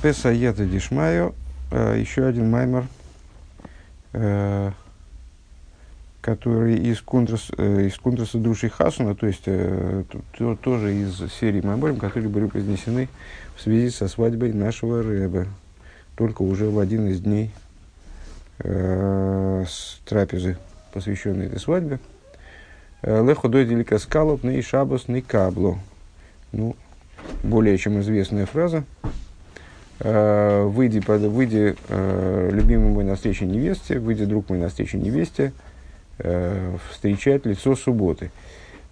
Песаета Дишмайо, э, еще один маймер, э, который из, контрас, э, из контраса души Хасуна, то есть тоже из серии майморим, которые были произнесены в связи со свадьбой нашего Рэба, только уже в один из дней с трапезы, посвященной этой свадьбе. Лехо дойдели скалоп, ней шабас, ней кабло. Ну, более чем известная фраза – выйди, под, выйди э, любимый мой на встречу невесте, выйди, друг мой на встречу невесте, э, встречать лицо субботы.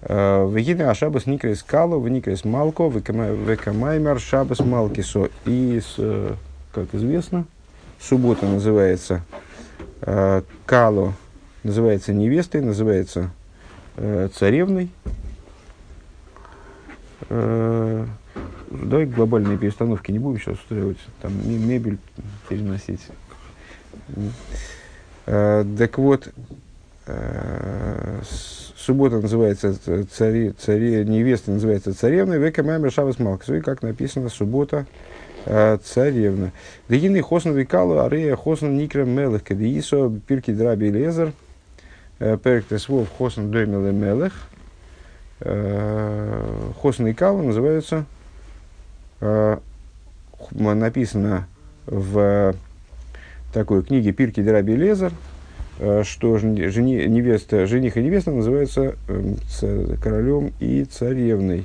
Э, Вегида Ашабас Никрес Кало, Никрес Малко, Векамаймар Шабас Малкисо. И, как известно, суббота называется э, Кало, называется невестой, называется э, царевной. Давай глобальные перестановки не будем сейчас устраивать, там мебель переносить. Э, так вот, э, суббота называется цари, цари, невеста называется царевна, века мамер шабас малкс, и как написано, суббота э, царевна. Дагины хосн викалу, арея хосн никра мелех, кадиисо, пирки драби лезер, перек тесвов хосн доймеле мелех, хосн и калу называются написано в такой книге Пирки Драби Лезер, э, что жени, невеста, жених и невеста называются эм, королем и царевной.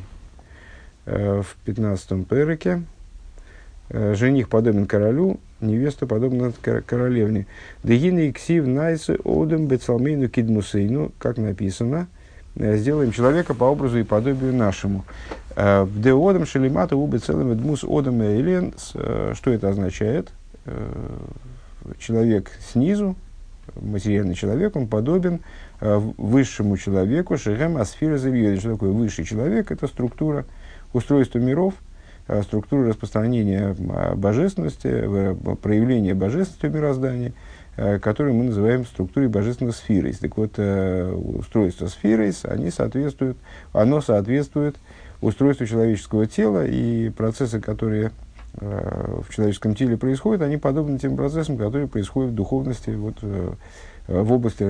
Э, в 15-м переке жених подобен королю, невеста подобна королевне. Дегины и ксив найсы одем бецалмейну кидмусейну, как написано, сделаем человека по образу и подобию нашему. Э, в деодам шелимата убы целым дмус одам элен. Э, что это означает? Э, человек снизу, материальный человек, он подобен высшему человеку, шехем асфира завьёди. Что такое высший человек? Это структура устройства миров, структура распространения божественности, проявления божественности в мироздании, которую мы называем структурой божественных сферой. Так вот, устройство сферой, они соответствуют, оно соответствует устройству человеческого тела, и процессы, которые э, в человеческом теле происходят, они подобны тем процессам, которые происходят в духовности, вот, э, в области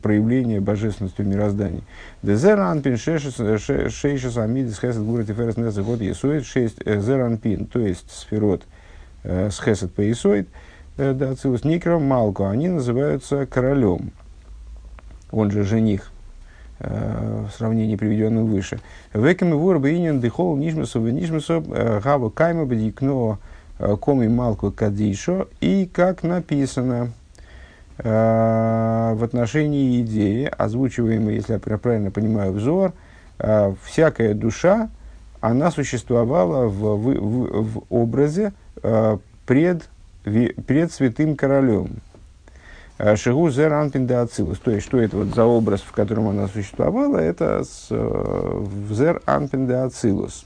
проявления божественности в мироздании. Дезеранпин шейшес амидис хесед гурат и ферес год есоид шесть э, зеранпин, то есть сферот с хесед по есоид, да, цилус никром малко, они называются королем, он же жених. Э, в сравнении приведенным выше. Веками вор бейнин дыхол нишмесов и нишмесов э, гава кайма бедикно э, коми малку кадишо. И как написано в отношении идеи, озвучиваемой, если я правильно понимаю, взор, всякая душа, она существовала в, в, в образе пред, пред святым королем. Э, Шигу зер анпинда ацилус. То есть, что это вот за образ, в котором она существовала, это с, э, зер анпинда ацилус.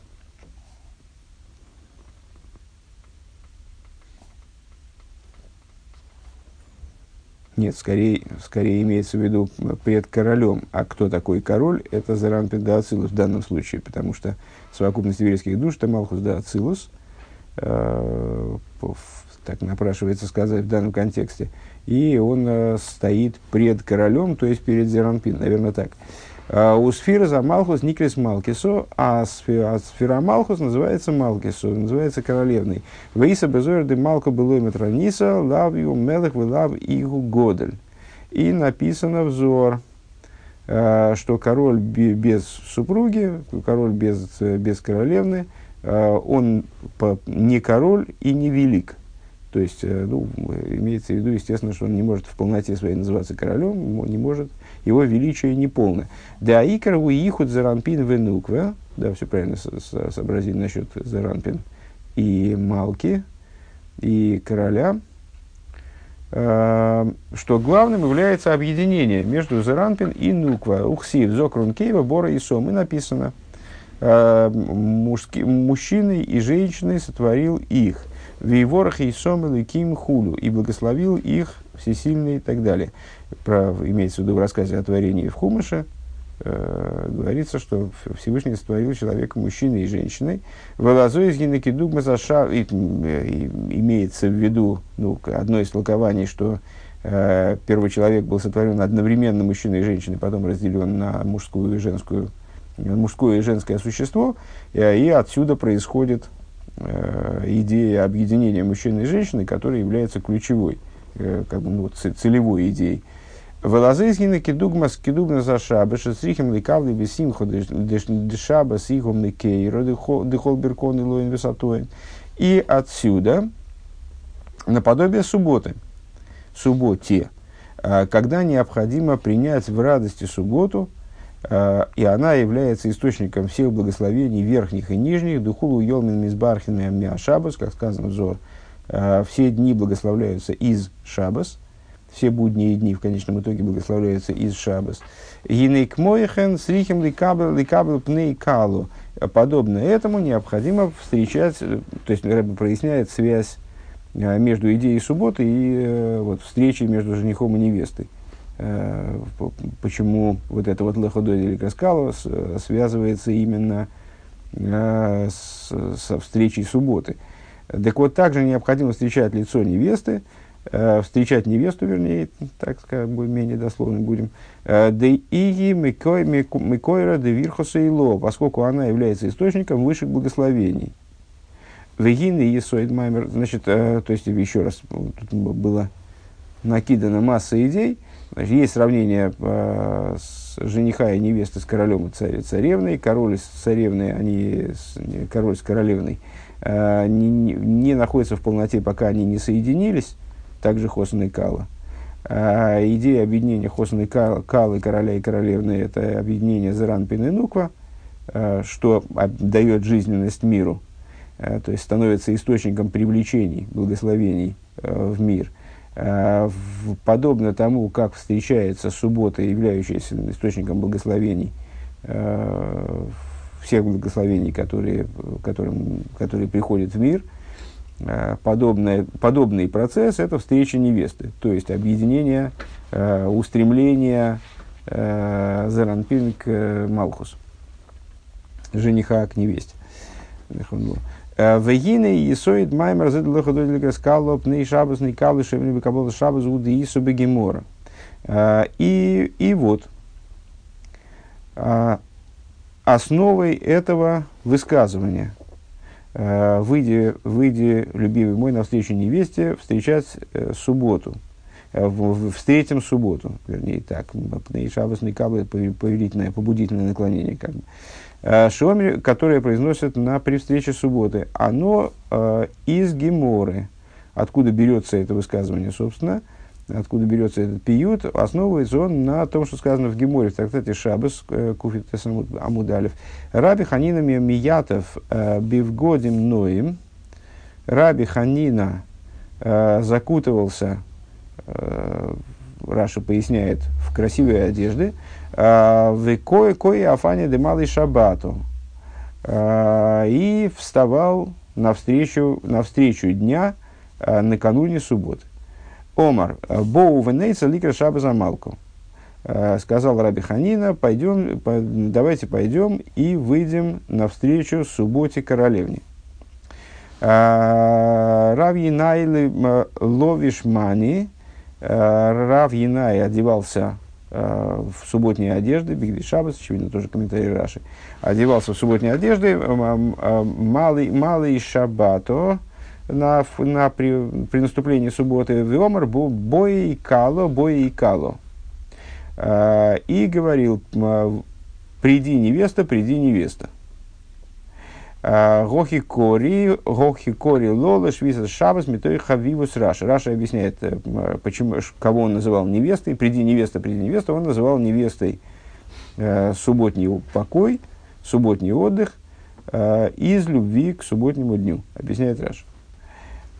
Нет, скорее, скорее имеется в виду пред королем. А кто такой король? Это Заранпин да Ацилус в данном случае, потому что совокупность еврейских душ – это Малхус да Ацилус, э, так напрашивается сказать в данном контексте – и он э, стоит пред королем, то есть перед Зеранпин, наверное, так. А у сферы за Малхус Никрис Малкисо, а сфера, а сфера Малхус называется Малкисо, называется королевной. Вейса безойр де Малко было метрониса, лав ю мелых лав игу годель. И написано взор, э, что король без супруги, король без, без королевны, э, он не король и не велик. То есть, э, ну, имеется в виду, естественно, что он не может в полноте своей называться королем, не может, его величие не полное. Да икар ихуд заранпин венукве, да, все правильно сообразили насчет заранпин, и малки, и короля, э, что главным является объединение между заранпин и нуква. Ухсив, зокрун кейва, бора и сом. И написано, э, мужски, мужчины и женщины сотворил их. Вейворах и Сомел Ким Хулю, и благословил их всесильный и так далее. Про, имеется в виду в рассказе о творении в Хумыше, э, говорится, что Всевышний сотворил человека мужчиной и женщиной. Вылазу из гинекидугма заша имеется в виду ну, одно из толкований, что э, первый человек был сотворен одновременно мужчиной и женщиной, потом разделен на мужскую и женскую, мужское и женское существо, и, и отсюда происходит э, идея объединения мужчины и женщины, которая является ключевой, э, как бы, ну, целевой идеей. Велазейскина кедугмас кедугна за шаба, шестрихим ликавли бесимхо дешаба сихом ликейро дехол беркон и лоин высотоин. И отсюда, наподобие субботы, субботе, а, когда необходимо принять в радости субботу, и она является источником всех благословений верхних и нижних, духулу йолмин мизбархин миашабас, как сказано в Зор, а, все дни благословляются из шабас, все будние дни в конечном итоге благословляются из Шабас. Гинейк моихен срихим ликабл ликабл пней калу. Подобно этому необходимо встречать, то есть Рэбби проясняет связь э, между идеей субботы и э, вот, встречей между женихом и невестой. Э, почему вот это вот леходой или каскалу связывается именно с, со встречей субботы. Так вот, также необходимо встречать лицо невесты, Э, встречать невесту, вернее, так сказать, менее дословно будем, э, да и микойра де вирхоса и ло, поскольку она является источником высших благословений. Вегины и маймер, значит, э, то есть, еще раз, тут было накидано масса идей, есть сравнение с жениха и невесты с королем и царь, царевной, король с царевной, они, король с королевной, не, не, не находятся в полноте, пока они не соединились, также Хосн и Кала. А идея объединения Хосн и Кала, Калы, короля и королевны, это объединение Заранпин и Нуква, а, что дает жизненность миру, а, то есть становится источником привлечений, благословений а, в мир. Подобно тому, как встречается суббота, являющаяся источником благословений, всех благословений, которые, которым, которые приходят в мир – Э, подобное, подобный процесс – это встреча невесты, то есть объединение, э, устремление э, Заранпин к э, Малхус, жениха к невесте. Э, Вегины и соид маймер скало пней шабас никалы шевни бекабола шабас уды ису бегемора. И, и вот, основой этого высказывания – Э, выйди, выйди, любимый мой, навстречу невесте, встречать э, субботу. Э, встретим субботу, вернее, так, шабасный каблы, повелительное, побудительное наклонение, как бы. Э, Шомер, которое произносят на, при встрече субботы, оно э, из Геморы. Откуда берется это высказывание, собственно, откуда берется этот пиют, основывается он на том, что сказано в Геморе, в трактате Шабас, э, Куфит Амудалев. Раби Ханина Миятов э, Бивгодим Ноим, Раби Ханина э, закутывался, Раша поясняет, в красивые одежды, в кое кое афане де малый шабату, и вставал навстречу, навстречу дня накануне субботы. Омар, Боу Венейца Ликра Шаба Замалку. Сказал Раби Ханина, пойдем, давайте пойдем и выйдем навстречу субботе королевне. Рав Янай ловиш мани. Рав Янай одевался в субботние одежды, Бигди Шабас, очевидно, тоже комментарий Раши, одевался в субботние одежды, малый, малый шаббато, на, на, при, при наступлении субботы Виомар был бой и кало, бой и кало. А, и говорил, приди невеста, приди невеста. הכי קרי, הכי קרי לה לשביתת שבת מתוך חביבות רש״י. Раши объясняет, э, почему, кого он называл невестой. Приди невеста, приди невеста. Он называл невестой э, субботний покой, субботний отдых э, из любви к субботнему дню, объясняет Раши.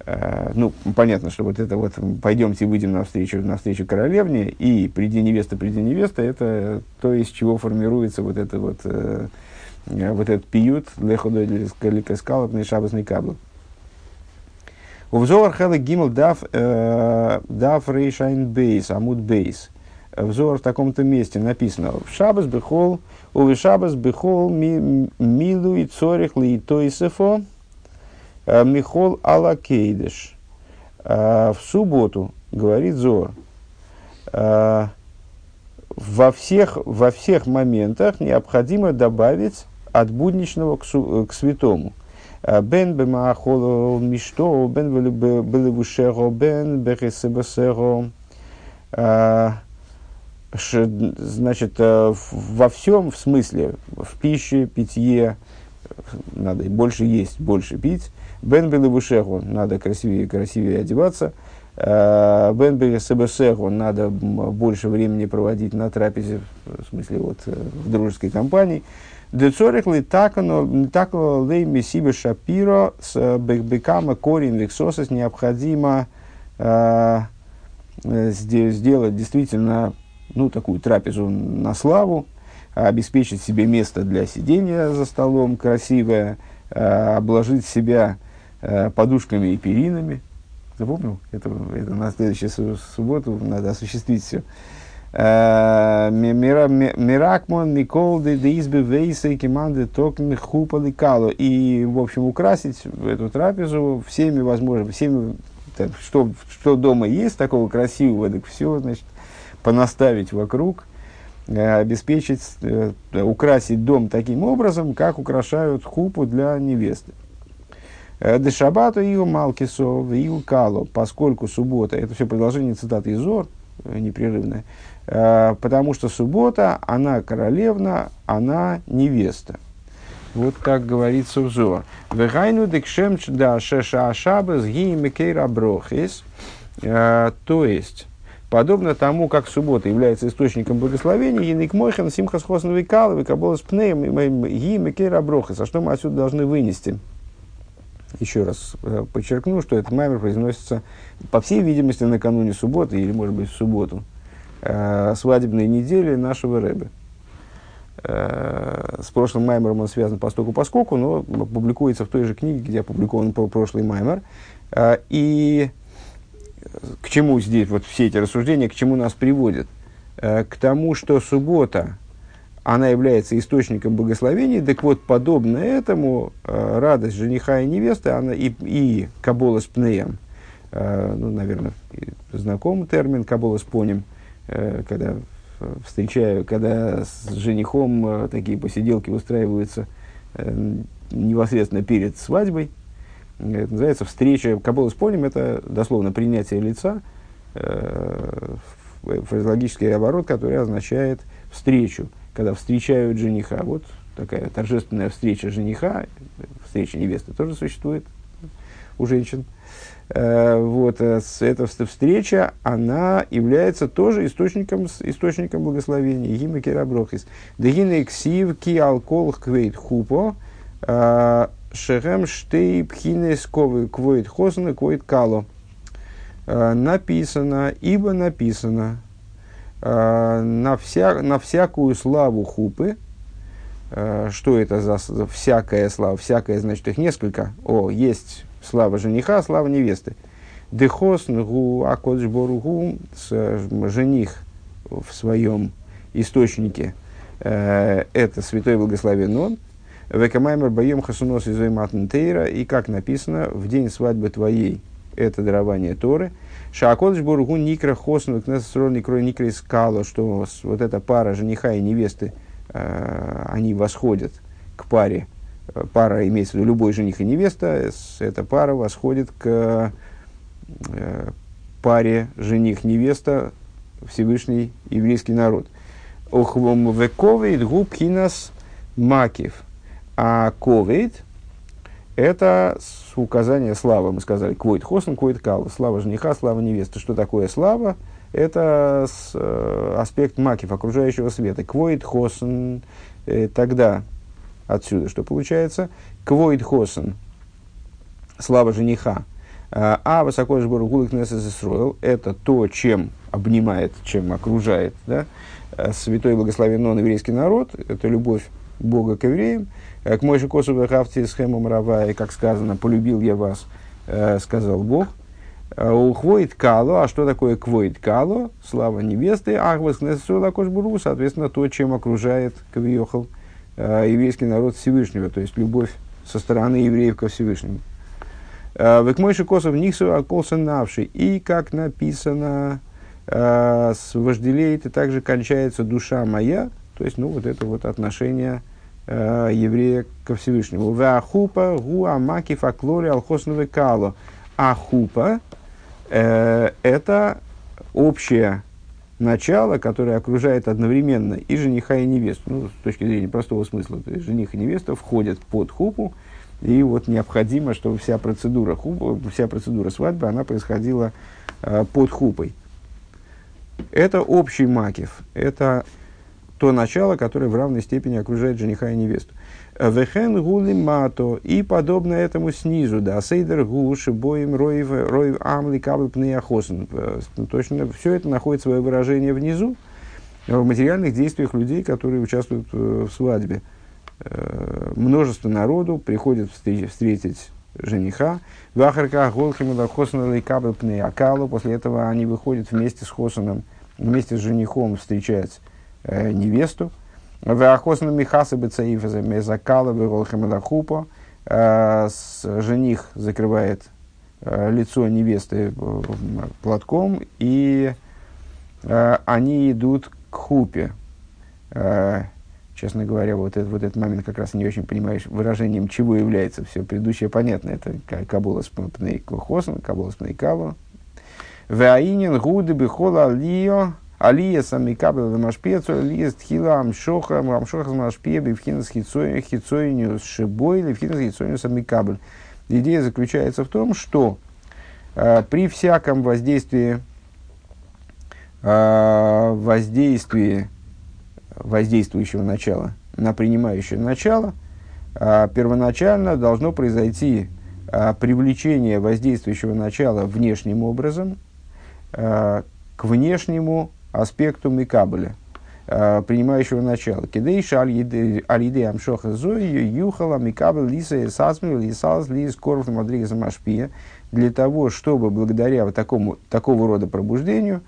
Э, ну, понятно, что вот это вот пойдемте выйдем навстречу, навстречу королевне, и приди невеста, приди невеста, это то, из чего формируется вот это вот, э, вот этот пиют, леходой шабасный каблук. У взор хела гимл дав, э, дав рейшайн бейс, амуд бейс. в Зор в таком-то месте написано в Шабас бехол, увы Шабас бехол милу и цорих ли тойсефо михол алакейдеш. В субботу, говорит Зор, во всех, во всех моментах необходимо добавить от будничного к, су, к святому. Бен бемаахоло мишто, бен белевушеро, бен бехесебасеро. Значит, во всем в смысле, в пище, питье, надо больше есть, больше пить. Бен белевушеро, надо красивее, красивее одеваться. Э, Бен СБСеху надо больше времени проводить на трапезе, в смысле вот э, в дружеской компании. Децорих ли так лей месибе шапиро с бекбекама корень лексосос необходимо э, сделать действительно ну, такую трапезу на славу, обеспечить себе место для сидения за столом красивое, э, обложить себя э, подушками и перинами, Запомнил? Это, это на следующую субботу надо осуществить все. Э, Миракмон, Миколды, Деизбе, Вейса, Киманды, Токен, Хупа, Кало. И, в общем, украсить эту трапезу всеми возможными, всеми, что, что дома есть такого красивого, так все, значит, понаставить вокруг, э, обеспечить, э, украсить дом таким образом, как украшают хупу для невесты. Дешабату Иу Малкисо, Иу Кало, поскольку суббота, это все продолжение цитаты из Зор, э, непрерывное, э, потому что суббота, она королевна, она невеста. Вот так говорится в Зор. Вегайну да шеша ашабас ги мекейра брохис. То есть, подобно тому, как суббота является источником благословения, Яник Мойхан, Симхас Хосновый Викаловый, Кабола с Пнеем, Ги Мекейра Брохис. А что мы отсюда должны вынести? Еще раз э, подчеркну, что этот маймер произносится, по всей видимости, накануне субботы, или, может быть, в субботу, э, свадебной недели нашего Рэбе. Э, с прошлым маймером он связан постоку поскольку, но публикуется в той же книге, где опубликован прошлый маймер. Э, и к чему здесь вот все эти рассуждения, к чему нас приводят? Э, к тому, что суббота – она является источником благословений, так вот, подобно этому, э, радость жениха и невесты, она и, и кабола с пнеем, э, ну, наверное, знакомый термин кабола с понем, э, когда встречаю, когда с женихом такие посиделки устраиваются непосредственно перед свадьбой, это называется встреча, кабола с понем, это дословно принятие лица, фразеологический оборот, который означает встречу когда встречают жениха. Вот такая торжественная встреча жениха, встреча невесты тоже существует у женщин. Э, вот э, эта встреча, она является тоже источником, источником благословения. Гима кераброхис. Дегина ксив ки алкол квейт хупо. Э, шерем штей пхинес квойт хосна квойт кало. Написано, ибо написано, Э, на, вся, на всякую славу хупы. Э, что это за всякая слава? Всякая, значит, их несколько. О, есть слава жениха, слава невесты. Дехос нгу акодж боругу, жених в своем источнике, э, это святой благословен он. Векамаймер боем хасунос из и как написано, в день свадьбы твоей, это дарование Торы – Шаакодыш Бургу Никра Хосну Кнесрон Никро Никра искала, что вот эта пара жениха и невесты, э, они восходят к паре. Пара имеется в виду любой жених и невеста, эта пара восходит к э, паре жених-невеста Всевышний еврейский народ. Охвом вековейт губхинас макив. А ковейт – это указание славы. Мы сказали, квойт хосн, квойт кал. Слава жениха, слава невесты. Что такое слава? Это с, э, аспект макив, окружающего света. Квойт хосн, э, тогда отсюда что получается? Квойт хосн, слава жениха. А, а высоко гулик несесесроил, это то, чем обнимает, чем окружает да? Э, святой благословен он еврейский народ, это любовь Бога к евреям, Э, к Мойше Косову Хавти с Хемом Рава, и как сказано, полюбил я вас, э, сказал Бог. Ухвоит кало, а что такое квоит кало? Слава невесты, ахвас кнессула буру, соответственно, то, чем окружает Кавиохал еврейский народ Всевышнего, то есть любовь со стороны евреев ко Всевышнему. Векмойши косов нихсу аколса навши. И, как написано, с вожделеет и также кончается душа моя, то есть, ну, вот это вот отношение э, еврея ко Всевышнему. Вахупа гуа маки факлори алхоснове кало. А хупа э, это общее начало, которое окружает одновременно и жениха, и невесту. Ну, с точки зрения простого смысла. То есть, жених и невеста входят под хупу, и вот необходимо, чтобы вся процедура, хупа, вся процедура свадьбы, она происходила э, под хупой. Это общий макив. Это то начало, которое в равной степени окружает жениха и невесту. Вехен гули мато, и подобно этому снизу, да, сейдер гуш, боим роев, роев амли кабл пнеяхосен. Э, точно все это находит свое выражение внизу, в материальных действиях людей, которые участвуют э, в свадьбе. Э, множество народу приходит встретить жениха. В Ахарках Голхим Хосана Лейкабл Пнеякалу. После этого они выходят вместе с Хосаном, вместе с женихом встречать э, невесту. Вахосна Михаса Бецаиф Мезакала Голхим э, Жених закрывает лицо невесты платком, и они идут к хупе. Честно говоря, вот, этот вот этот момент как раз не очень понимаешь, выражением чего является все предыдущее понятно. Это Кабула с Пнейкохосом, Кабула с Пнейкалу. Ваинин гуды бихола алио, алия сами кабел вамашпецу, алия стхила амшоха, амшоха машпе, бифхинас хицойню с шибой, бифхинас хицойню сами кабель. Идея заключается в том, что э, при всяком воздействии, э, воздействии воздействующего начала на принимающее начало, а, первоначально должно произойти а, привлечение воздействующего начала внешним образом а, к внешнему аспекту Микабеля, принимающего начала. Кидейша аль-иде амшоха зои юхала Микабель лиса и сасмил лисалс лис корф мадригаса машпия для того, чтобы благодаря вот такому, такого рода пробуждению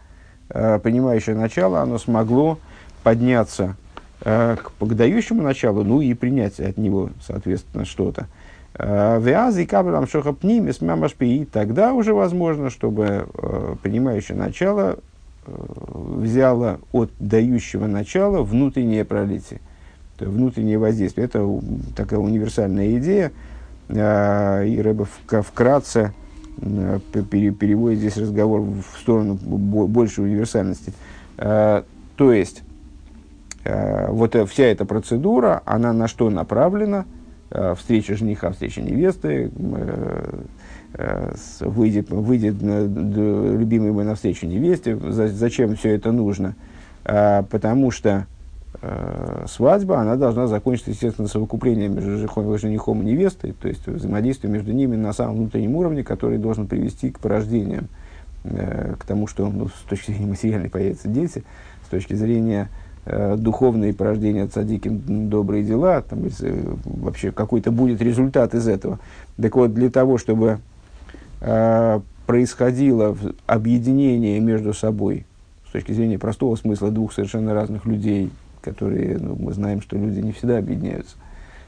принимающее начало, оно смогло подняться э, к, к дающему началу, ну и принять от него, соответственно, что-то. Э, Вяз и кабелам шохапними с мамашпи, тогда уже возможно, чтобы э, принимающее начало э, взяло от дающего начала внутреннее пролитие, то внутреннее воздействие. Это такая универсальная идея, э, и Рэба вкратце э, переводит здесь разговор в сторону большей универсальности. Э, то есть, Э, вот э, вся эта процедура, она на что направлена? Встреча жениха, встреча невесты, выйдет, выйдет любимый мой навстречу невесте. Зачем все это нужно? Потому что свадьба, она должна закончиться, естественно, совокуплением между женихом и невестой, то есть взаимодействие между ними на самом внутреннем уровне, который должен привести к порождениям, к тому, что ну, с точки зрения материальной появятся дети, с точки зрения э, духовные порождения цадиким, добрые дела, там, вообще какой-то будет результат из этого. Так вот, для того, чтобы э, происходило объединение между собой, с точки зрения простого смысла двух совершенно разных людей, которые, ну, мы знаем, что люди не всегда объединяются,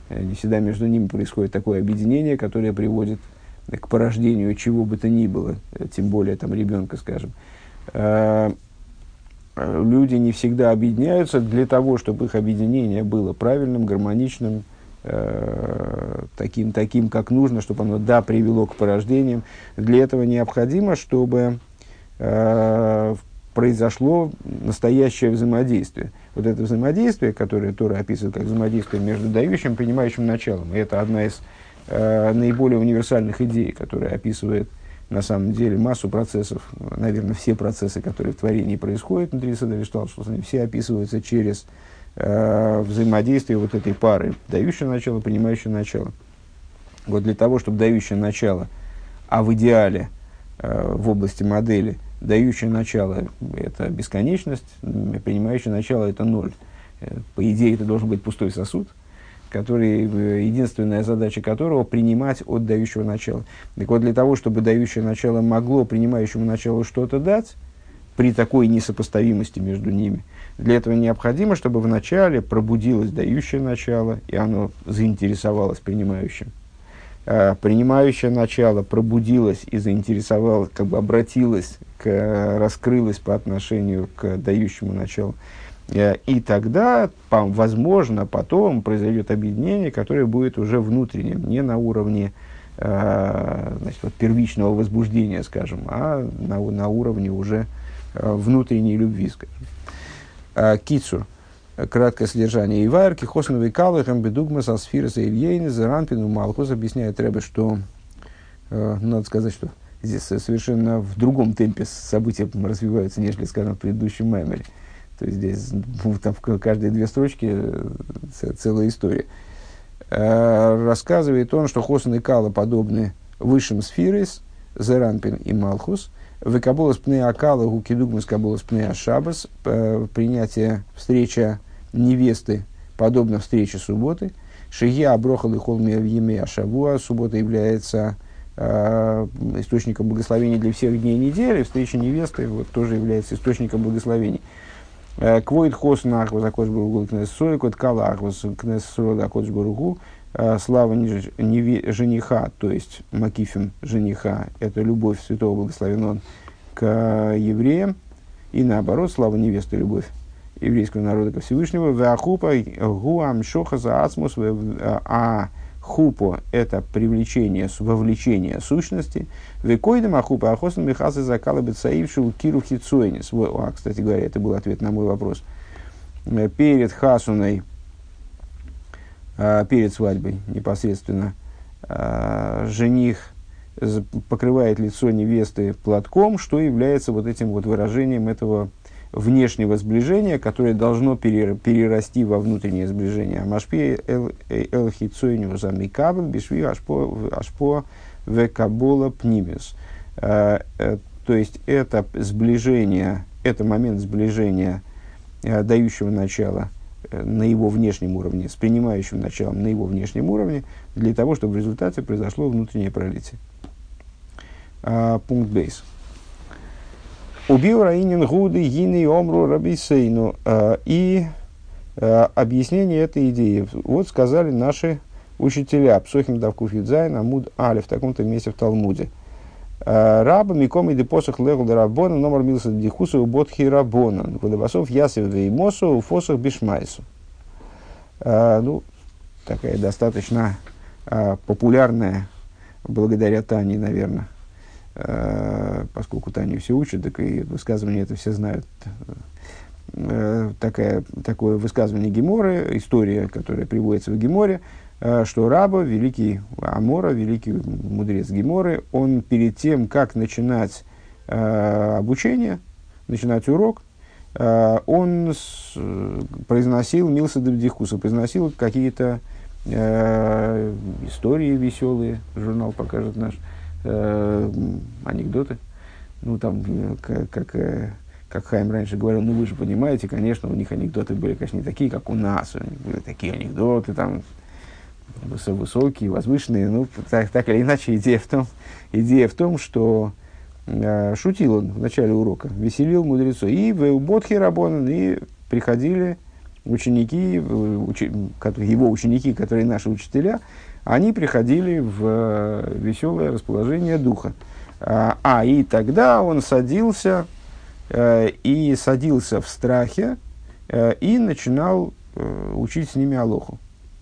э, не всегда между ними происходит такое объединение, которое приводит к порождению чего бы то ни было, э, тем более там ребенка, скажем. Э, Э, люди не всегда объединяются для того, чтобы их объединение было правильным, гармоничным, э, таким, таким, как нужно, чтобы оно, да, привело к порождениям. Для этого необходимо, чтобы э, произошло настоящее взаимодействие. Вот это взаимодействие, которое Тора описывает как взаимодействие между дающим и принимающим началом, и это одна из э, наиболее универсальных идей, которая описывает на самом деле массу процессов, наверное, все процессы, которые в творении происходят внутри Садовиштал, что они все описываются через э, взаимодействие вот этой пары, дающее начало, принимающее начало. Вот для того, чтобы дающее начало, а в идеале э, в области модели, дающее начало – это бесконечность, принимающее начало – это ноль. Э, по идее, это должен быть пустой сосуд. который, единственная задача которого принимать от дающего начала. Так вот, для того, чтобы дающее начало могло принимающему началу что-то дать, при такой несопоставимости между ними, для этого необходимо, чтобы вначале пробудилось дающее начало, и оно заинтересовалось принимающим. А принимающее начало пробудилось и заинтересовалось, как бы обратилось, к, раскрылось по отношению к дающему началу. Э, и тогда, возможно, потом произойдет объединение, которое будет уже внутренним, не на уровне э, значит, вот первичного возбуждения, скажем, а на, на уровне уже внутренней любви, скажем. Кицур. Краткое содержание. Ивайрки, Хосновый Калахам, Бедугма, Сасфирса, Ильейн, Заранпину, Малхус объясняет Рэбе, что, надо сказать, что здесь совершенно в другом темпе события развиваются, нежели, скажем, в предыдущем меморе. То есть здесь ну, там, в каждые две строчки э, целая история. Э, рассказывает он, что Хосан и Кала подобны высшим сфирис, Зеранпин и Малхус. Векаболос пне Акала, Гукидугмас Каболос пне Ашабас. Принятие, встреча невесты подобно встрече субботы. Шия Аброхал и Холми Евме Ашавуа. Суббота является э, источником благословений для всех дней недели. Встреча невесты вот, тоже является источником благословений. Э, Квоит хос нахвоз акош бургу кнес сой, кот кала ахвоз кнес сой бургу. Э, слава жениха, то есть макифим жениха, это любовь святого благословен он к евреям. И наоборот, слава невесты, любовь еврейского народа ко Всевышнему. Веахупа гуам шоха за ацмус, а Хупо – это привлечение, вовлечение сущности. Векойдем ахупа ахосн михасы закала бецаившу киру хицуэнис. А, кстати говоря, это был ответ на мой вопрос. Э, перед хасуной, а, перед свадьбой непосредственно, а, жених покрывает лицо невесты платком, что является вот этим вот выражением этого внешнего сближения, которое должно перерасти во внутреннее сближение. Машпи эл хицойню за микабл бишви ашпо векабола пнимис. Э, э, то есть это сближение, это момент сближения э, дающего начала на его внешнем уровне, с принимающим началом на его внешнем уровне, для того, чтобы в результате произошло внутреннее пролитие. Пункт бейс. Убил Раинин Гуды, Гины, Омру, Рабисейну. А, и а, объяснение этой идеи. Вот сказали наши учителя. Псохим Давкуф Юдзайн, Амуд Али, в таком-то месте в Талмуде. А, Раба Миком и Депосах Легл Рабона, номер Милса Дихусу, Ботхи Рабона. Водобасов Ясев Веймосу, Уфосах Бишмайсу. Ну, такая достаточно популярная, благодаря Тане, наверное, Э, поскольку Таню все учат, так и высказывание это все знают. Э, такая, такое высказывание Геморы, история, которая приводится в Геморе, э, что Раба, великий Амора, великий мудрец Геморы, он перед тем, как начинать обучение, начинать урок, он с, произносил Милса Дабдихкуса, произносил какие-то истории веселые, журнал покажет наш, э, анекдоты. Ну, там, э, как, как, э, как Хайм раньше говорил, ну, вы же понимаете, конечно, у них анекдоты были, конечно, не такие, как у нас. У них были такие анекдоты, там, высокие, возвышенные. Ну, так, так или иначе, идея в том, идея в том что э, шутил он в начале урока, веселил мудрецов. И в Бодхи Рабонан, и приходили ученики, учи, его ученики, которые наши учителя, они приходили в э, веселое расположение духа. А, а и тогда он садился э, и садился в страхе э, и начинал э, учить с ними Алоху.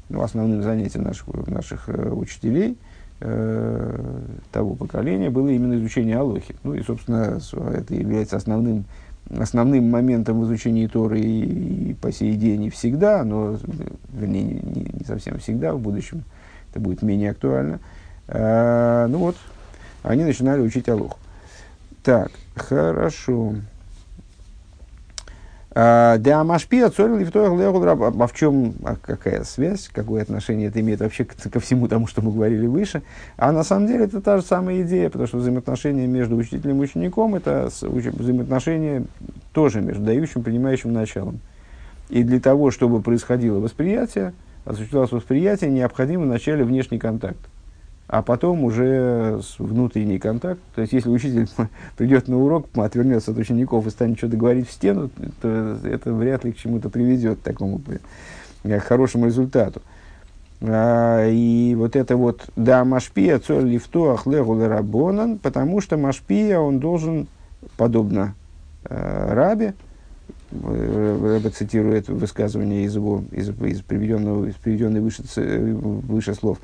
Ну, основным занятием наших, наших э, учителей э, того поколения было именно изучение Алохи. Ну и, собственно, это является основным, основным моментом в изучении Торы и, и по сей день и всегда, но, вернее, не, не совсем всегда, в будущем это будет менее актуально. А, ну вот, они начинали учить Аллах. Так, хорошо. А, Деамашпи отцорил и А в чем, а какая связь, какое отношение это имеет вообще ко, всему тому, что мы говорили выше? А на самом деле это та же самая идея, потому что взаимоотношения между учителем и учеником это взаимоотношения тоже между дающим и принимающим началом. И для того, чтобы происходило восприятие, осуществлялось восприятие, необходим вначале внешний контакт, а потом уже внутренний контакт. То есть, если учитель придет на урок, отвернется от учеников и станет что-то говорить в стену, то это вряд ли к чему-то приведет, к такому к хорошему результату. А, и вот это вот, да, Машпия, цоль лифто, ахлегу рабонан, потому что Машпия, он должен, подобно э, Рабе, Рэбе цитирует высказывание из его, из, из приведенного, из приведенной выше, выше слов,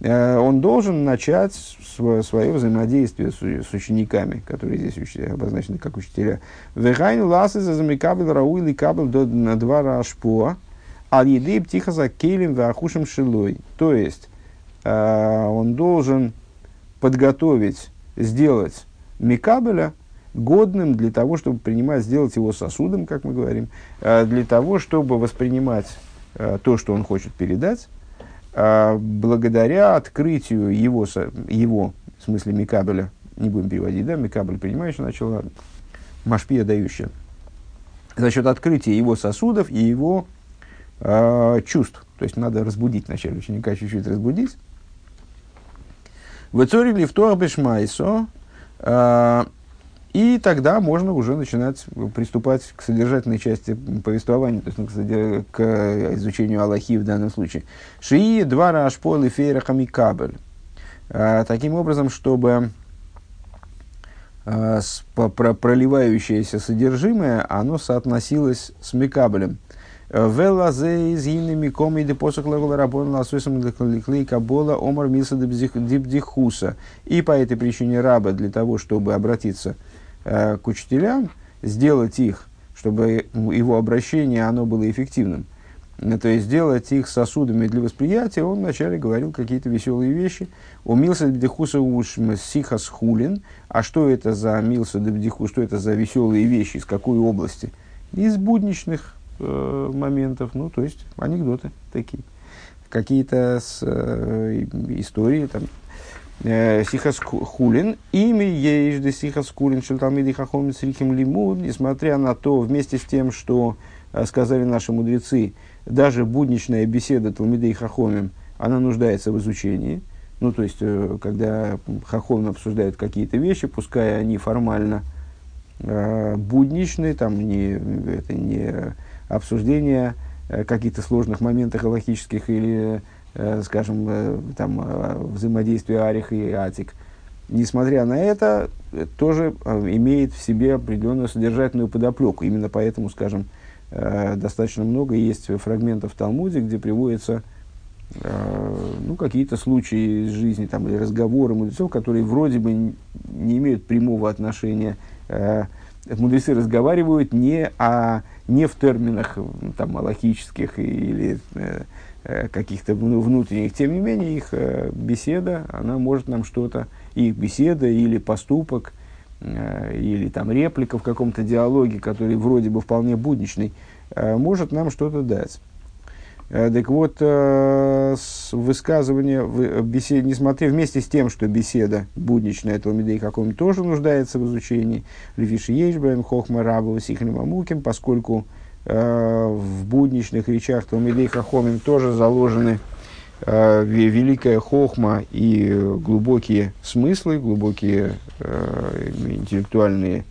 он должен начать свое, свое взаимодействие с, с учениками, которые здесь уч, обозначены как учителя. Вехайн ласы за замикабель рау или кабель до на два рашпо, ал еды птиха за кейлем вахушем шилой. То есть, он должен подготовить, сделать микабеля, годным для того, чтобы принимать, сделать его сосудом, как мы говорим, э, для того, чтобы воспринимать э, то, что он хочет передать, э, благодаря открытию его, его в смысле Микабеля, не будем переводить, да, Микабель принимающий начало, Машпия дающая, за счет открытия его сосудов и его э, чувств. То есть надо разбудить вначале ученика, чуть-чуть разбудить. В Эцоре Лифтуар Бешмайсо и тогда можно уже начинать приступать к содержательной части повествования, то есть ну, к, изучению Аллахи в данном случае. Шии два рашпол и фейра хамикабель. А, таким образом, чтобы а, проливающееся содержимое, оно соотносилось с микабелем. Велазе из инами комиды посох левела рабон ласусом клей кабола омар милса дибдихуса. И по этой причине раба для того, чтобы обратиться Э, к учителям, сделать их, чтобы его обращение оно было эффективным. Э, то есть сделать их сосудами для восприятия, он вначале говорил какие-то веселые вещи. У Милса Бдихуса уж Сихас Хулин. А что это за Милса Бдиху, что это за веселые вещи, из какой области? Из будничных э, моментов, ну, то есть анекдоты такие. Какие-то э, истории, там, Э, сихас Хулин, имя Ейжды Сихас Хулин, Шельталмиди Хахом Срихим Лимуд, несмотря на то, вместе с тем, что э, сказали наши мудрецы, даже будничная беседа Талмидей Хахомим, она нуждается в изучении. Ну, то есть, э, когда Хахом обсуждают какие-то вещи, пускай они формально э, будничные, там не, это не обсуждение э, каких-то сложных моментов галактических или Э, скажем, э, там, э, взаимодействие Арих и Атик. Несмотря на это, тоже имеет в себе определенную содержательную подоплеку. Именно поэтому, скажем, достаточно много есть фрагментов в Талмуде, где приводятся ну, какие-то случаи из жизни там, или разговоры мудрецов, которые вроде бы не имеют прямого отношения. Мудрецы разговаривают не, о, не в терминах там, аллахических или Э, каких-то внутренних, тем не менее их э, беседа, она может нам что-то, их беседа или поступок, э, или там реплика в каком-то диалоге, который вроде бы вполне будничный, может нам что-то дать. Так вот, высказывание, беседе, несмотря вместе с тем, что беседа будничная, Талмидей каком тоже нуждается в изучении, Левиши Ейшбаем, Хохма Рабова, Сихнем Амуким, поскольку Э, в будничных речах Талмидей Хахомим тоже заложены э, великая хохма и глубокие смыслы, глубокие э, интеллектуальные,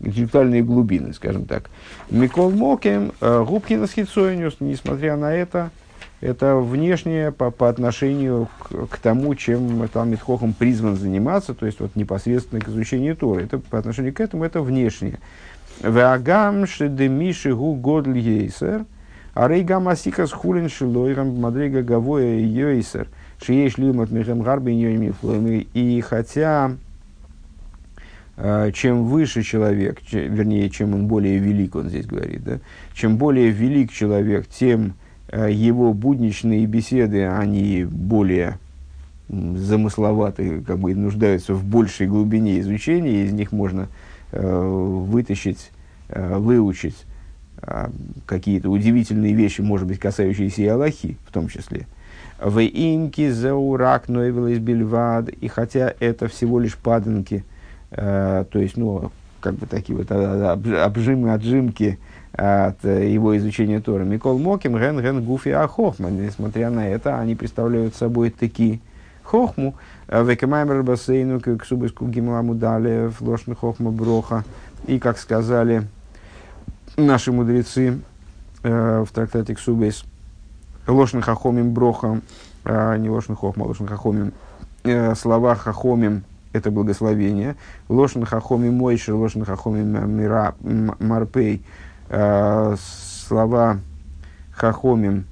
интеллектуальные глубины, скажем так. Микол Мокем, Губкина Схицойниус, несмотря на это, это внешнее по, по отношению к, к тому, чем Талмит Хохом призван заниматься, то есть вот непосредственно к изучению Торы. Это по отношению к этому это внешнее. Вагам шедемиши гу годль ейсер, а рейгам асикас хулин шилойрам мадрига гавоя йойсер, шиеш лимат михем гарби И хотя чем выше человек, вернее, чем он более велик, он здесь говорит, да, чем более велик человек, тем его будничные беседы, они более замысловатые, как бы нуждаются в большей глубине изучения, из них можно Э, вытащить, э, выучить э, какие-то удивительные вещи, может быть, касающиеся и Аллахи в том числе. В имки заурак нойвелес бельвад, и хотя это всего лишь паданки, то есть, ну, как бы такие вот обжимы, отжимки от его изучения Торы. Микол Моким, Ген, Ген, Гуфи, Ахохма. Несмотря на это, они представляют собой такие хохму, векамаймер бассейну, к субыску гимламу дали, в лошный хохма броха. И, как сказали наши мудрецы в трактате Ксубейс, лошный хохомим броха, а не лошный хохма, лошный хохомим, слова хохомим, это благословение. Лошен хахоми мойши, лошен хахоми мира марпей. Слова хахомим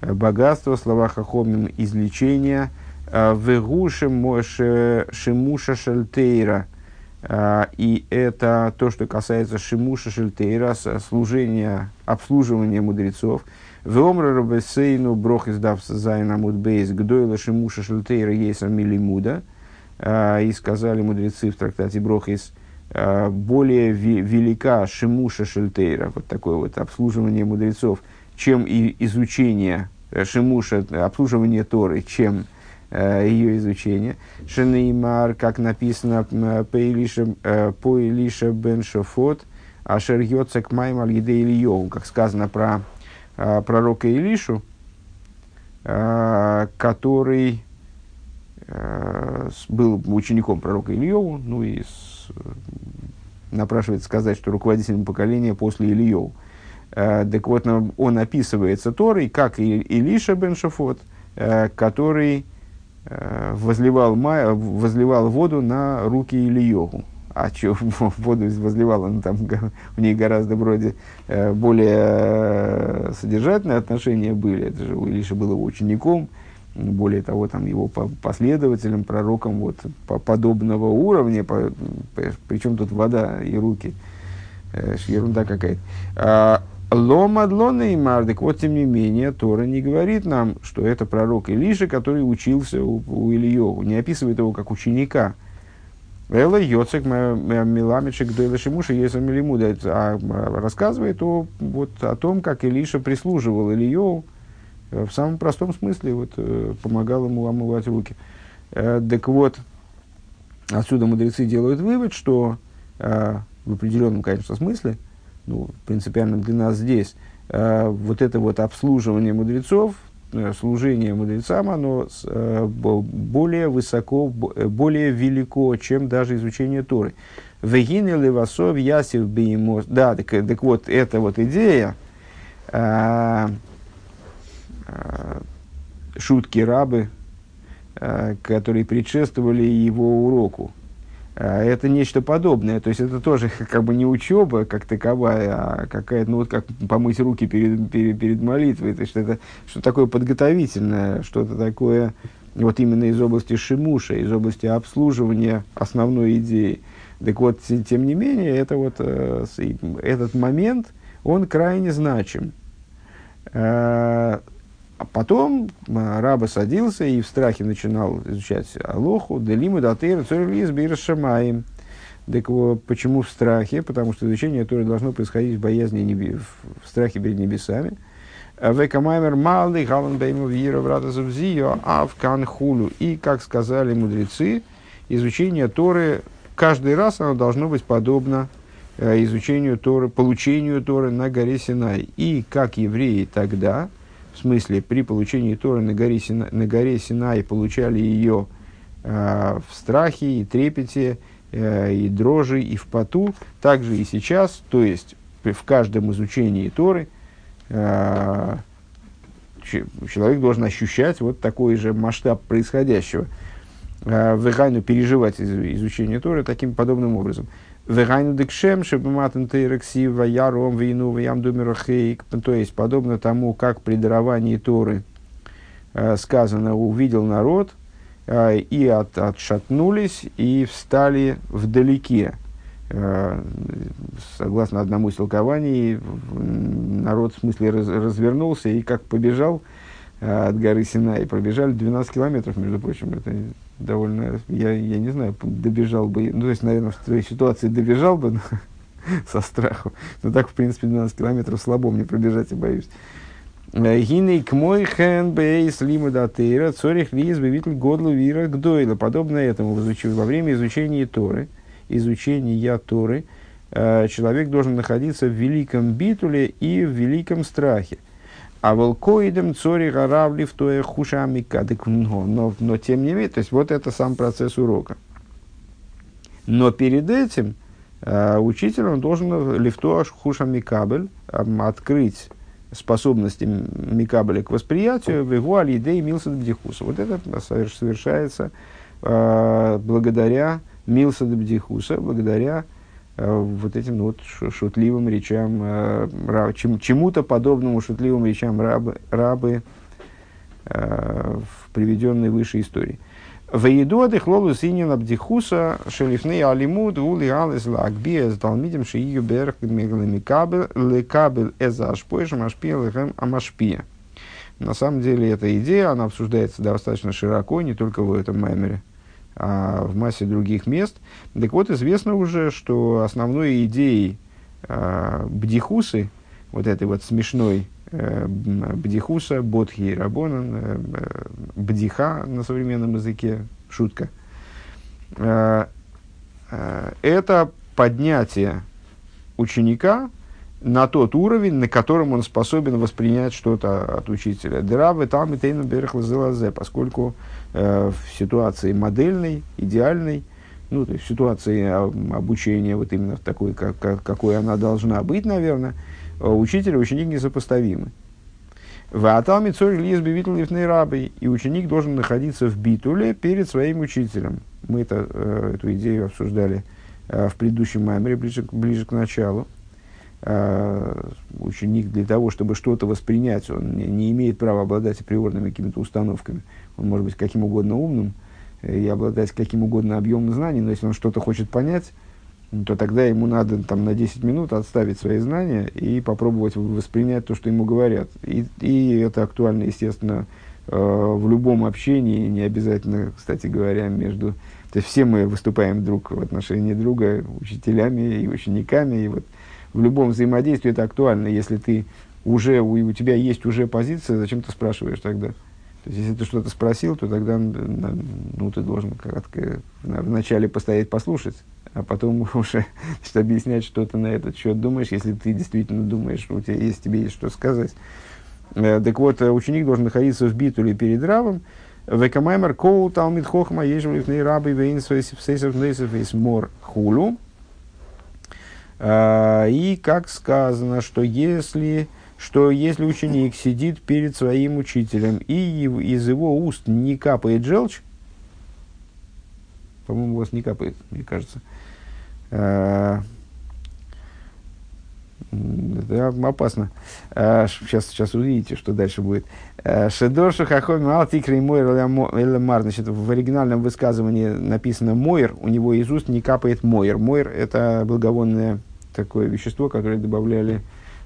богатство, слова хахомим излечение. Вегушем шимуша шельтейра. И это то, что касается שימושה של תורה, служения, обслуживания мудрецов. ואמרו רבותינו ברכות דף ז עמוד ב גדולה שימושה של תורה יותר מלימודה. А, и сказали мудрецы в трактате Брохис, более велика שימושה של תורה, вот такое вот обслуживание мудрецов, чем и изучение э, שימושה, обслуживание Торы, чем э, ее изучение. Шенеймар, как написано по Илиша бен Шофот, Ашер Йоцек Майм Альгиде Ильеву, как сказано про а, пророка Илишу, который Э, был учеником пророка Ильеву, ну и с, напрашивается сказать, что руководителем поколения после Ильеву. Э, так вот, он описывается Торой, как и Илиша бен Шафот, э, который возливал, май, возливал воду на руки Ильеву. А что воду возливал, он там в ней гораздо вроде более содержательные отношения были. Это же у Илиша был его учеником, более того, там, его последователем, пророком вот, по подобного уровня, по, причем тут вода и руки, э, ерунда какая-то. А, Лома длона и мардик, вот тем не менее, Тора не говорит нам, что это пророк Илиша, который учился у, у Ильеву, не описывает его как ученика. Эла Йоцек Миламичек Дойла Шимуша Есамилимуда, а рассказывает о, вот, о том, как Илиша прислуживал Ильеву, Э, в самом простом смысле вот, э, помогал ему омывать руки. Э, так вот, отсюда мудрецы делают вывод, что в определенном, конечно, смысле, ну, принципиально для нас здесь, вот это вот обслуживание мудрецов, служение мудрецам, оно более высоко, более велико, чем даже изучение Торы. Вегины левасов ясив беймос. Да, так, так вот, эта вот идея, Э, шутки рабы, э, которые предшествовали его уроку. Э, это нечто подобное, то есть это тоже как бы не учеба как таковая, а какая-то, ну вот как помыть руки перед, перед, перед молитвой, то есть это что такое подготовительное, что-то такое вот именно из области шимуша, из области обслуживания основной идеи. Так вот, тем не менее, это вот, этот момент, он крайне значим. А потом раба садился и в страхе начинал изучать Алоху, Делиму, Датейр, Цорилис, Биршамаем. Так почему в страхе? Потому что изучение Торы должно происходить в боязни, неби, в страхе перед небесами. Векамаймер малый галан бейму вира брата зубзио а в канхулю. И, как сказали мудрецы, изучение Торы, каждый раз оно должно быть подобно э, изучению Торы, получению Торы на горе Синай. И как евреи тогда, в смысле, при получении Торы на горе, Сина, на горе Синай получали ее э, в страхе и трепете, э, и дрожи, и в поту, также и сейчас, то есть в каждом изучении Торы э, человек должен ощущать вот такой же масштаб происходящего, э, в переживать изучение Торы таким подобным образом. Вегайну декшем, шебематен тейрекси, ваяром, вейну, ваям думерахейк. То есть, подобно тому, как при даровании Торы э, сказано, увидел народ, э, и от, отшатнулись, и встали вдалеке. Э, согласно одному из толкований, народ в смысле раз, развернулся и как побежал от горы Синай, пробежали 12 километров, между прочим, это довольно, я, я не знаю, добежал бы, ну, то есть, наверное, в твоей ситуации добежал бы но, со страху, но так, в принципе, 12 километров слабо мне пробежать, я боюсь. Гиней к мой хэн бейс лима датейра, цорих лиз бевитль годлу вира гдойла. Подобно этому во время изучения Торы, изучения Торы, э, человек должен находиться в великом битуле и в великом страхе. А волкоидем цори гаравли в тое хушамика. Но, но тем не менее, то есть вот это сам процесс урока. Но перед этим э, учитель он должен лифтуаш хуша микабель открыть способности микабеля к восприятию в его алидей милсад бдихуса. Вот это совершается э, благодаря милсад бдихуса, благодаря вот этим ну, вот шутливым речам, э, чем, чему-то подобному шутливым речам рабы, рабы э, в приведенной выше истории. Ваидуады хлолу синин абдихуса шелифней алимуд ули алис лагби с талмидем шиию берх лекабель лекабель эза ашпоиш машпия лехем амашпия. На самом деле эта идея, она обсуждается достаточно широко, не только в этом маймере, а в массе других мест. Так вот, известно уже, что основной идеей э, бдихусы, вот этой вот смешной Э, бдихуса, бодхи и рабонан, э, э, бдиха на современном языке, шутка. Это поднятие ученика на тот уровень, на котором он способен воспринять что-то от учителя. Дыравы там и тейну берехлазелазе, поскольку в ситуации модельной, идеальной, ну, то есть в ситуации обучения вот именно в такой, как, какой она должна быть, наверное, учитель и ученик несопоставимы. В Аталме цорь лиес бивитл рабы, и ученик должен находиться в битуле перед своим учителем. Мы это, э, эту идею обсуждали э, в предыдущем маймере, ближе, ближе к началу. Э, ученик для того, чтобы что-то воспринять, он не имеет права обладать априорными какими-то установками. Он может быть каким угодно умным и обладать каким угодно объемом знаний, но если он что-то хочет понять, то тогда ему надо там, на 10 минут отставить свои знания и попробовать воспринять то, что ему говорят. И, и это актуально, естественно, э, в любом общении, не обязательно, кстати говоря, между... То есть все мы выступаем друг в отношении друга, учителями и учениками, и вот в любом взаимодействии это актуально. Если ты уже, у, у тебя есть уже позиция, зачем ты спрашиваешь тогда? То есть, если ты что-то спросил, то тогда ну, ты должен кратко вначале постоять, послушать, а потом уже значит, объяснять, что ты на этот счет думаешь, если ты действительно думаешь, у тебя есть, тебе есть что сказать. Э, так вот, э, ученик должен находиться в битуле перед равом. Векамаймер коу талмит хохма ежели в рабы мор хулу. Э, и как сказано, что если, что если ученик сидит перед своим учителем и из его уст не капает желчь, по-моему, у вас не капает, мне кажется, это опасно. Сейчас, сейчас увидите, что дальше будет. שדרשו חכמים אל תקרי מור אלא מר. Значит, в оригинальном высказывании написано מור, у него из уст не капает מור. מור – это благовонное такое вещество, которое добавляли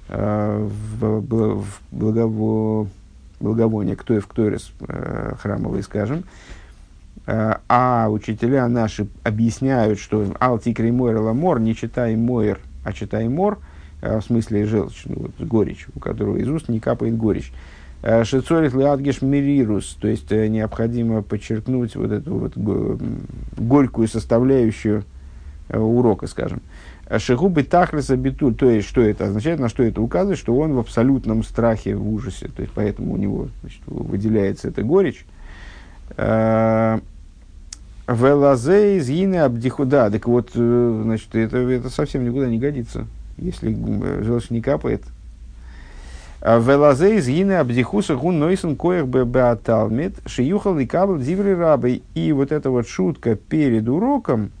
в, в благово, благовоние, кто в קטורת храмовый, скажем. Э, а учителя наши объясняют, что אל תקרי מור אלא מר, не читай מור, а читай מר, э, в смысле желчь, ну, вот, горечь, у которого из уст не капает горечь. Э, Шицорит леадгеш мирирус, то есть необходимо подчеркнуть вот эту вот горькую составляющую урока, скажем. Шигубы тахлиса битуль, то есть что это означает, на что это указывает, что он в абсолютном страхе, в ужасе, то есть поэтому у него значит, выделяется эта горечь. Велазе из Ины Абдиху. Да, так вот, э, значит, это, это совсем никуда не годится, если желчь не капает. А Велазе из Ины Абдихуса гун нойсен коях беаталмит шиюхал и кабл диври рабы. И вот эта вот шутка перед уроком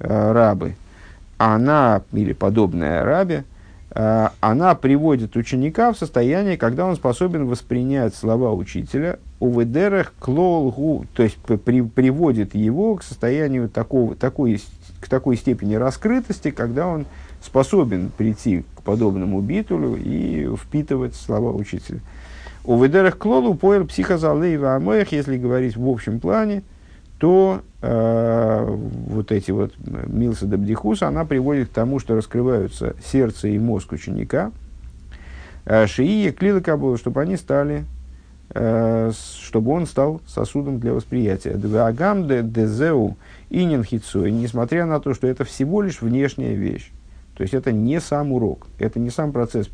э, рабы, она, или подобная рабе, э, она приводит ученика в состояние, когда он способен воспринять слова учителя уведерах клолгу, то есть при, приводит его к состоянию такого, такой, к такой степени раскрытости, когда он способен прийти к подобному битулю и впитывать слова учителя. У ведерах клолу поэр психозалеева амоях, если говорить в общем плане, то э, вот эти вот милса дабдихуса, она приводит к тому, что раскрываются сердце и мозг ученика, э, шии клила кабула, чтобы они стали э, чтобы он стал сосудом для восприятия. Двагам де дезеу инин хитсой, несмотря на то, что это всего лишь внешняя вещь. То есть это не сам урок, это не сам процесс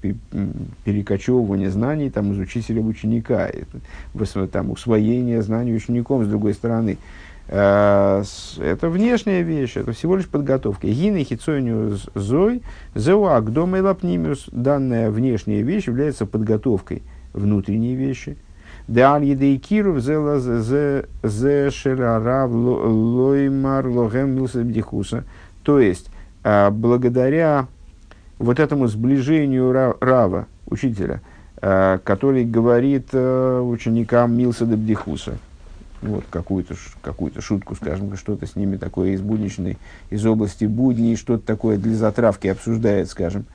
перекочевывания знаний там, из учителя в ученика, это, там, усвоение знаний учеником с другой стороны. Э, это внешняя вещь, это всего лишь подготовка. Гины хитсонию зой, зеуак дома и лапнимиус. Данная внешняя вещь является подготовкой внутренней вещи. Деаль едей киров зела зе шерарав лоймар логем милса То есть, э, благодаря вот этому сближению Рава, учителя, э, который говорит ученикам Милса де Бдихуса, вот, какую-то, какую-то шутку, скажем, что-то с ними такое из будничной, из области будней, что-то такое для затравки обсуждает, скажем.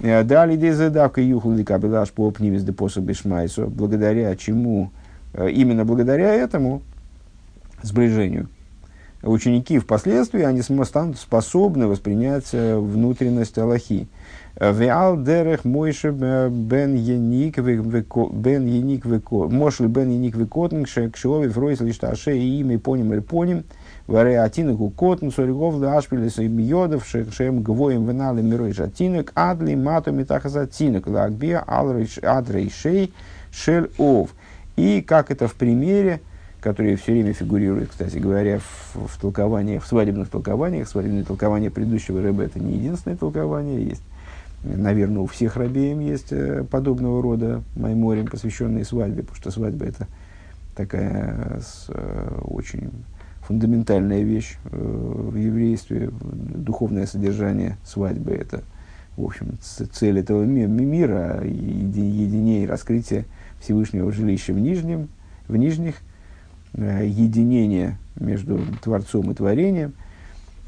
Э, Дали дезадавка юхлы кабелаш по пнивис депоса бешмайсо, благодаря чему, э, именно благодаря этому сближению, ученики впоследствии они станут способны воспринять э, внутренность Аллахи. Веал дерех Мойше бен Еник бен Еник Мошель бен Еник векотнг кшилови фройс лишь таше и имя поним или поним варе атинок у котн соригов да ашпилес и миодов шем гвоем венали мирой жатинок адли мату метахаза тинок лагбия адрейшей шель ов. И как это в примере, который все время фигурирует, кстати говоря, в, в толкованиях, в свадебных толкованиях. Свадебное толкование предыдущего рэба это не единственное толкование, есть Наверное, у всех рабеем есть э, подобного рода майморим, посвященные свадьбе, потому что свадьба это такая с, э, очень фундаментальная вещь э, в еврействе, духовное содержание свадьбы это, в общем, цель этого ми- мира, единение и раскрытие Всевышнего жилища в нижнем, в нижних, единение между Творцом и Творением.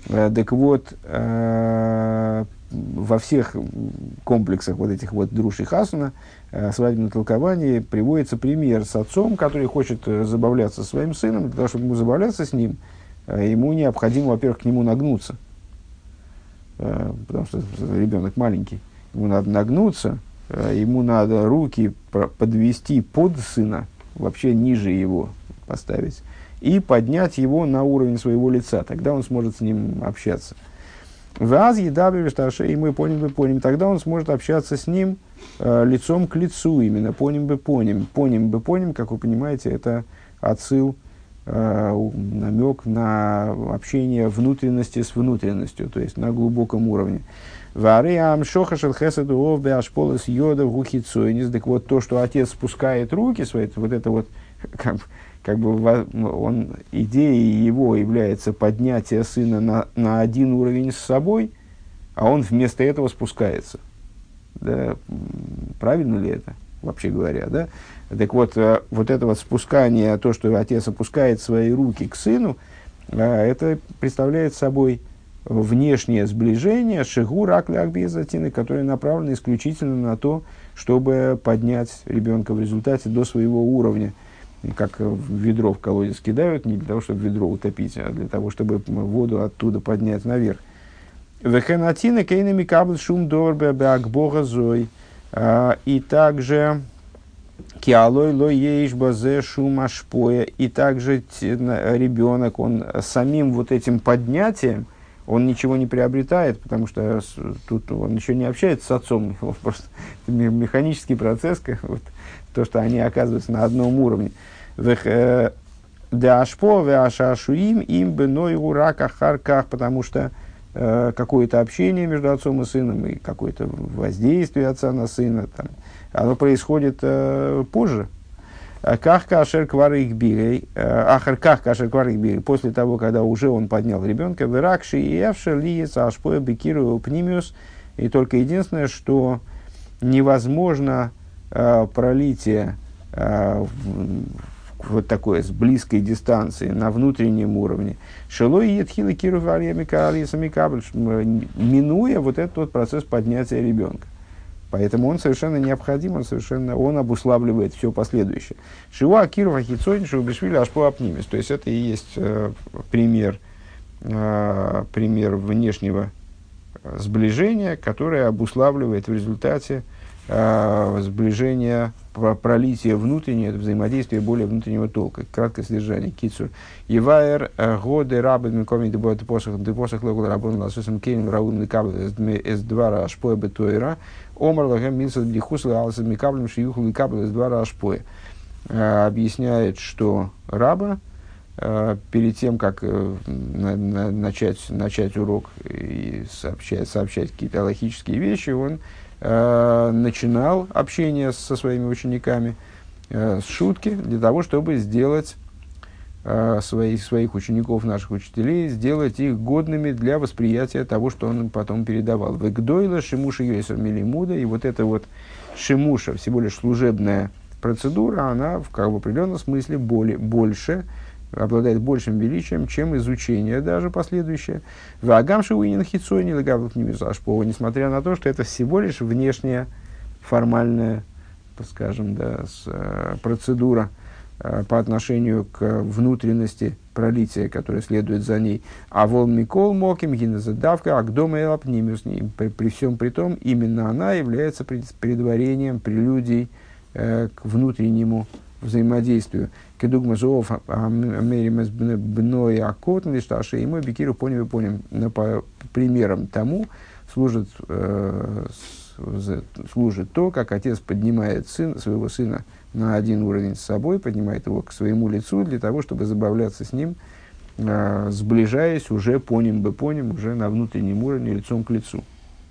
Так вот, во всех комплексах вот этих вот друж и хасуна, э, свадебном толковании, приводится пример с отцом, который хочет э, забавляться со своим сыном. Для того, чтобы ему забавляться с ним, э, ему необходимо, во-первых, к нему нагнуться. Э, потому что ребенок маленький. Ему надо нагнуться, э, ему надо руки подвести под сына, вообще ниже его поставить, и поднять его на уровень своего лица. Тогда он сможет с ним общаться. Ваз едабли шташе, и мы поним бы поним. Тогда он сможет общаться с ним э, лицом к лицу, именно поним бы поним. Поним бы поним, как вы понимаете, это отсыл, э, намек на общение внутренности с внутренностью, то есть на глубоком уровне. Вариам шохашел хесаду овбе ашполос йода гухицойнис. Так вот, то, что отец спускает руки свои, вот это вот, как, как бы он, идеей его является поднятие сына на, на один уровень с собой, а он вместо этого спускается. Да, правильно ли это, вообще говоря, да? Так вот, э, вот это вот спускание, то, что отец опускает свои руки к сыну, э, это представляет собой внешнее сближение шигу ракли акбезатины, которое направлено исключительно на то, чтобы поднять ребенка в результате до своего уровня – как ведро в колодец кидают, не для того, чтобы ведро утопить, а для того, чтобы воду оттуда поднять наверх. Вехенатина кейнами кабл шум дорбе бога зой. А, и также киалой ло ейш базе шум ашпоя. И также ребенок, он самим вот этим поднятием, он ничего не приобретает, потому что тут он еще не общается с отцом, просто механический процесс, вот, то, что они оказываются на одном уровне. Э, Дашпо, Веашашуим, им бы нойгу рака харках, потому что э, какое-то общение между отцом и сыном и какое-то воздействие отца на сына, там, оно происходит э, позже. Ках кашер кварик бирей, э, кашер кварик бирей, после того, когда уже он поднял ребенка, веракши и эвшер лиец ашпоя бекиру пнимиус, и только единственное, что невозможно э, пролитие э, вот такое, с близкой дистанции, на внутреннем уровне. Шелой едхилы киру минуя вот этот вот процесс поднятия ребенка. Поэтому он совершенно необходим, он совершенно, он обуславливает все последующее. Шива Кирова Хицонь, Шубишвили Ашпу Апнимис. То есть это и есть э, пример, э, пример внешнего сближения, которое обуславливает в результате э, сближение, пролитие внутреннее, это взаимодействие более внутреннего толка. Краткое содержание. Кицур. Ивайер годы рабы микоми дебоет посох депосох логул рабон ласусом кейн раун ликабл из двара ашпоя бетуэра. Омар лагем милса дихусла алса микаблем шиюху ликабл из двара ашпоя. Объясняет, что раба, Э, перед тем, как э, на, на, начать, начать урок и сообщать, сообщать какие-то логические вещи, он э, начинал общение со своими учениками э, с шутки для того, чтобы сделать э, своих, своих учеников, наших учителей, сделать их годными для восприятия того, что он потом передавал. Вегдойла, Шимуша Йосер Милимуда, и вот эта вот Шимуша, всего лишь служебная процедура, она в, как в определенном смысле более, больше, обладает большим величием, чем изучение даже последующее. В Агамши Уинин Хитсойни Лагавлых Немизашпова, несмотря на то, что это всего лишь внешняя формальная, скажем, да, с, э, процедура э, по отношению к внутренности пролития, которая следует за ней. А вол Микол Моким Гинезадавка Агдома Элапнимиус. При, при всем при том, именно она является предварением, прелюдией э, к внутреннему взаимодействию. Кедугма зоов америмес бной акот, лишташи, и мы бекиру поним поним. По примерам тому служит, служит то, как отец поднимает сын, своего сына на один уровень с собой, поднимает его к своему лицу для того, чтобы забавляться с ним, сближаясь уже поним бы поним, уже на внутреннем уровне лицом к лицу.